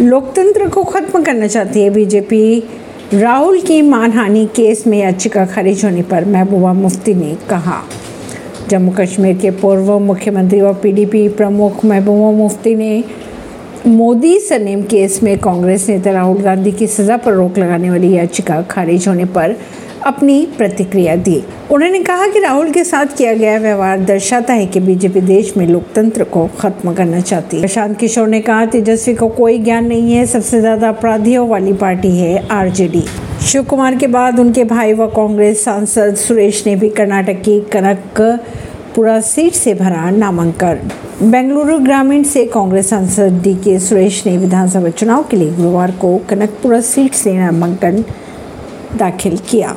लोकतंत्र को खत्म करना चाहती है बीजेपी राहुल की मानहानि केस में याचिका खारिज होने पर महबूबा मुफ्ती ने कहा। जम्मू कश्मीर के पूर्व मुख्यमंत्री व पीडीपी प्रमुख महबूबा मुफ्ती ने मोदी सरनेम केस में कांग्रेस नेता राहुल गांधी की सजा पर रोक लगाने वाली याचिका खारिज होने पर अपनी प्रतिक्रिया दी। उन्होंने कहा कि राहुल के साथ किया गया व्यवहार दर्शाता है कि बीजेपी देश में लोकतंत्र को खत्म करना चाहती है। प्रशांत किशोर ने कहा, तेजस्वी को कोई ज्ञान नहीं है, सबसे ज़्यादा अपराधियों वाली पार्टी है आरजेडी। शिव कुमार के बाद उनके भाई व कांग्रेस सांसद सुरेश ने भी कर्नाटक की कनकपुरा सीट से भरा नामांकन। बेंगलुरु ग्रामीण से कांग्रेस सांसद डी के सुरेश ने विधानसभा चुनाव के लिए गुरुवार को कनकपुरा सीट से नामांकन दाखिल किया।